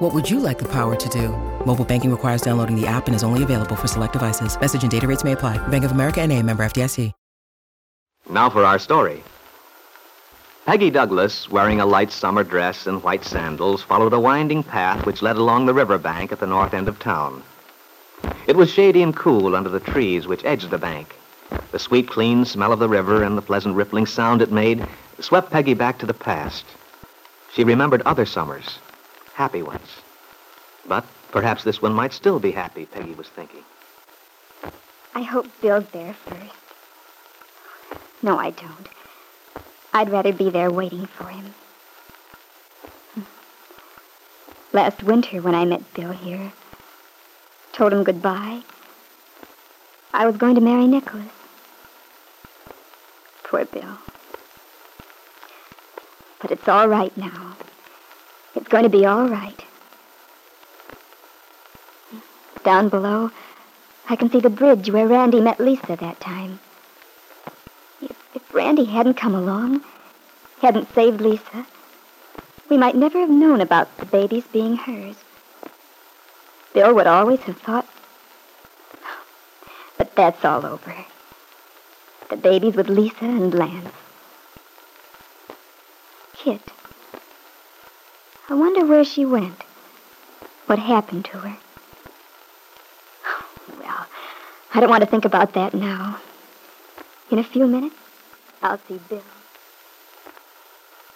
What would you like the power to do? Mobile banking requires downloading the app and is only available for select devices. Message and data rates may apply. Bank of America and a member FDIC. Now for our story. Peggy Douglas, wearing a light summer dress and white sandals, followed a winding path which led along the river bank at the north end of town. It was shady and cool under the trees which edged the bank. The sweet, clean smell of the river and the pleasant rippling sound it made swept Peggy back to the past. She remembered other summers, happy ones. But perhaps this one might still be happy, Peggy was thinking. I hope Bill's there first. No, I don't. I'd rather be there waiting for him. Last winter, when I met Bill here, told him goodbye, I was going to marry Nicholas. Poor Bill. But it's all right now. It's going to be all right. Down below, I can see the bridge where Randy met Lisa that time. If, if Randy hadn't come along, hadn't saved Lisa, we might never have known about the babies being hers. Bill would always have thought. But that's all over. The babies with Lisa and Lance. Kit. I wonder where she went. What happened to her? Well, I don't want to think about that now. In a few minutes, I'll see Bill.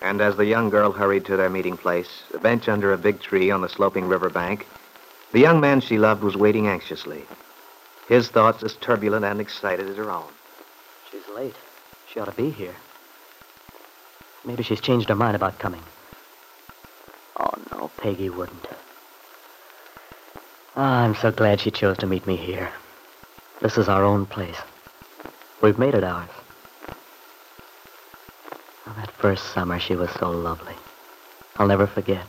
And as the young girl hurried to their meeting place, a bench under a big tree on the sloping river bank, the young man she loved was waiting anxiously. His thoughts as turbulent and excited as her own. She's late. She ought to be here. Maybe she's changed her mind about coming. Peggy wouldn't. Ah, I'm so glad she chose to meet me here. This is our own place. We've made it ours. Oh, that first summer, she was so lovely. I'll never forget.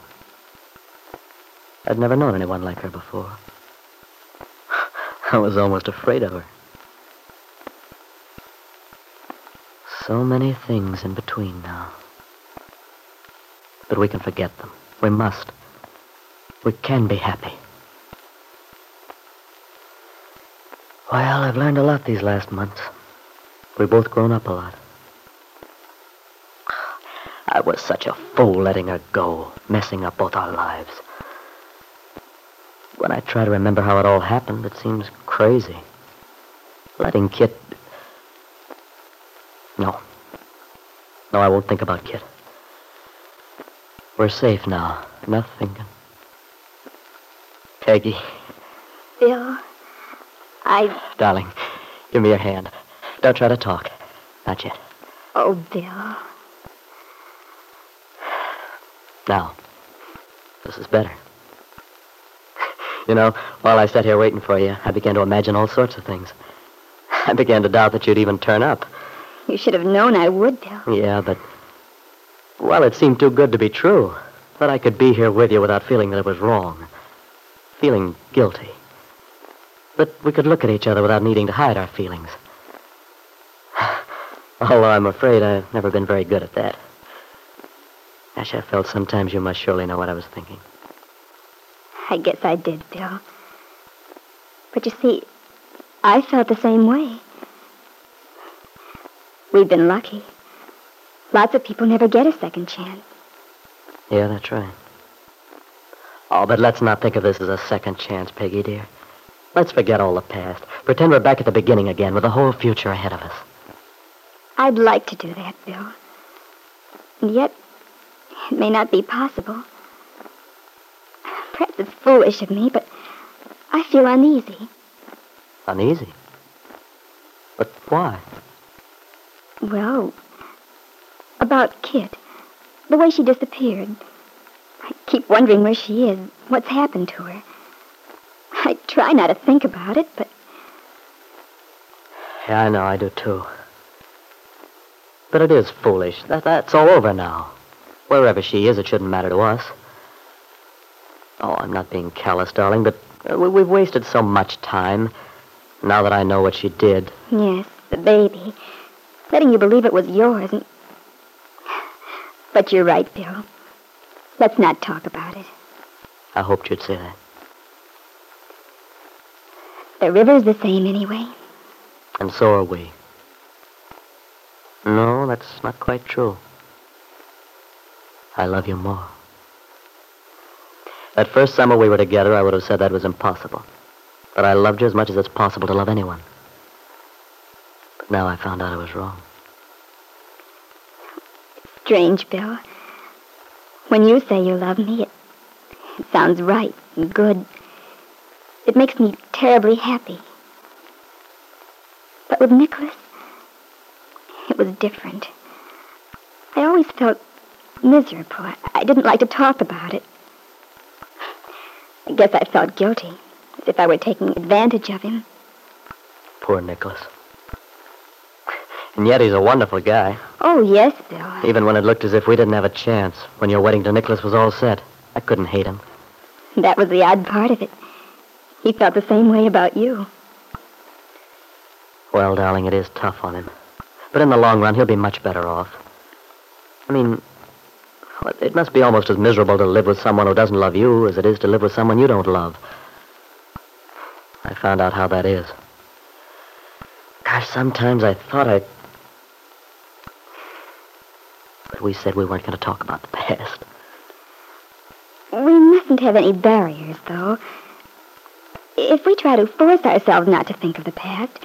I'd never known anyone like her before. I was almost afraid of her. So many things in between now. But we can forget them. We must. We can be happy. Well, I've learned a lot these last months. We've both grown up a lot. I was such a fool letting her go, messing up both our lives. When I try to remember how it all happened, it seems crazy. Letting Kit. No. No, I won't think about Kit. We're safe now. Nothing can. Peggy. Bill, I. Darling, give me your hand. Don't try to talk. Not yet. Oh, Bill. Now, this is better. You know, while I sat here waiting for you, I began to imagine all sorts of things. I began to doubt that you'd even turn up. You should have known I would, Bill. Yeah, but. Well, it seemed too good to be true. That I could be here with you without feeling that it was wrong. Feeling guilty. That we could look at each other without needing to hide our feelings. Although I'm afraid I've never been very good at that. Gosh, I felt sometimes you must surely know what I was thinking. I guess I did, Bill. But you see, I felt the same way. We've been lucky. Lots of people never get a second chance. Yeah, that's right. Oh, but let's not think of this as a second chance, Peggy, dear. Let's forget all the past. Pretend we're back at the beginning again with the whole future ahead of us. I'd like to do that, Bill. And yet, it may not be possible. Perhaps it's foolish of me, but I feel uneasy. Uneasy? But why? Well, about Kit. The way she disappeared. I keep wondering where she is, what's happened to her. I try not to think about it, but Yeah, I know, I do too. But it is foolish. That, that's all over now. Wherever she is, it shouldn't matter to us. Oh, I'm not being callous, darling, but uh, we, we've wasted so much time. Now that I know what she did, yes, the baby. Letting you believe it was yours and... But you're right, Bill. Let's not talk about it. I hoped you'd say that. The river's the same anyway. And so are we. No, that's not quite true. I love you more. That first summer we were together, I would have said that was impossible. But I loved you as much as it's possible to love anyone. But now I found out I was wrong. Strange, Bill. When you say you love me, it, it sounds right and good. It makes me terribly happy. But with Nicholas, it was different. I always felt miserable. I, I didn't like to talk about it. I guess I felt guilty, as if I were taking advantage of him. Poor Nicholas. And yet he's a wonderful guy. Oh, yes, Bill. Even when it looked as if we didn't have a chance, when your wedding to Nicholas was all set, I couldn't hate him. That was the odd part of it. He felt the same way about you. Well, darling, it is tough on him. But in the long run, he'll be much better off. I mean, it must be almost as miserable to live with someone who doesn't love you as it is to live with someone you don't love. I found out how that is. Gosh, sometimes I thought I. But we said we weren't going to talk about the past. We mustn't have any barriers, though. If we try to force ourselves not to think of the past,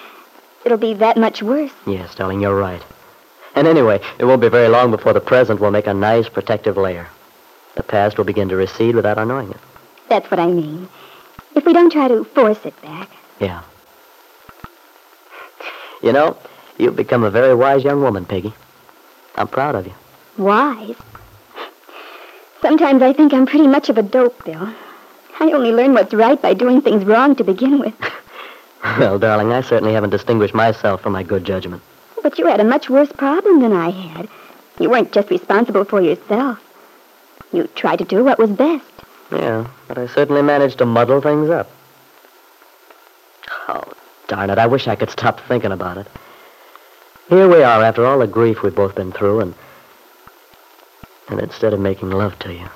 it'll be that much worse. Yes, darling, you're right. And anyway, it won't be very long before the present will make a nice protective layer. The past will begin to recede without our knowing it. That's what I mean. If we don't try to force it back. Yeah. You know, you've become a very wise young woman, Peggy. I'm proud of you. Wise. Sometimes I think I'm pretty much of a dope, Bill. I only learn what's right by doing things wrong to begin with. Well, darling, I certainly haven't distinguished myself for my good judgment. But you had a much worse problem than I had. You weren't just responsible for yourself. You tried to do what was best. Yeah, but I certainly managed to muddle things up. Oh, darn it, I wish I could stop thinking about it. Here we are after all the grief we've both been through, and. And instead of making love to you,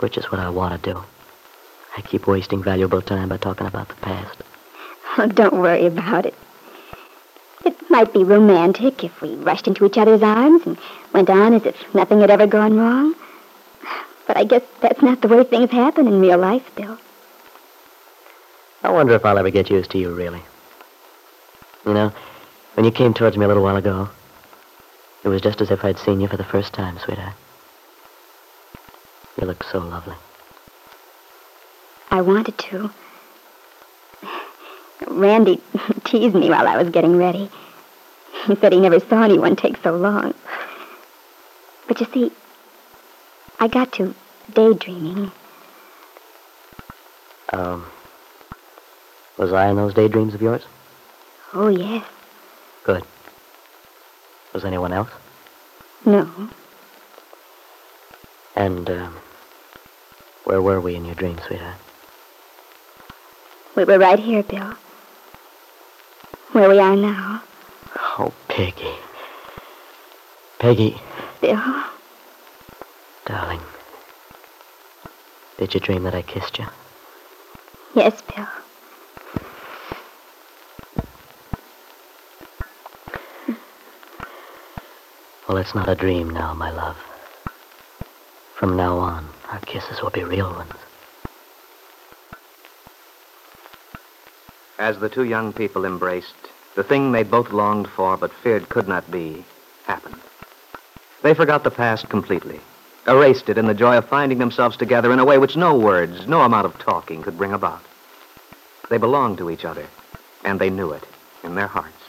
which is what I want to do, I keep wasting valuable time by talking about the past. Oh, don't worry about it. It might be romantic if we rushed into each other's arms and went on as if nothing had ever gone wrong. But I guess that's not the way things happen in real life, Bill. I wonder if I'll ever get used to you, really. You know, when you came towards me a little while ago, it was just as if I'd seen you for the first time, sweetheart. You look so lovely. I wanted to. Randy teased me while I was getting ready. He said he never saw anyone take so long. But you see, I got to daydreaming. Um, was I in those daydreams of yours? Oh, yes. Good. Was anyone else? No. And, um, where were we in your dreams, sweetheart? We were right here, Bill. Where we are now. Oh, Peggy. Peggy, Bill. darling. Did you dream that I kissed you? Yes, Bill. Well, it's not a dream now, my love. From now on, our kisses will be real ones. As the two young people embraced, the thing they both longed for but feared could not be happened. They forgot the past completely, erased it in the joy of finding themselves together in a way which no words, no amount of talking could bring about. They belonged to each other, and they knew it in their hearts.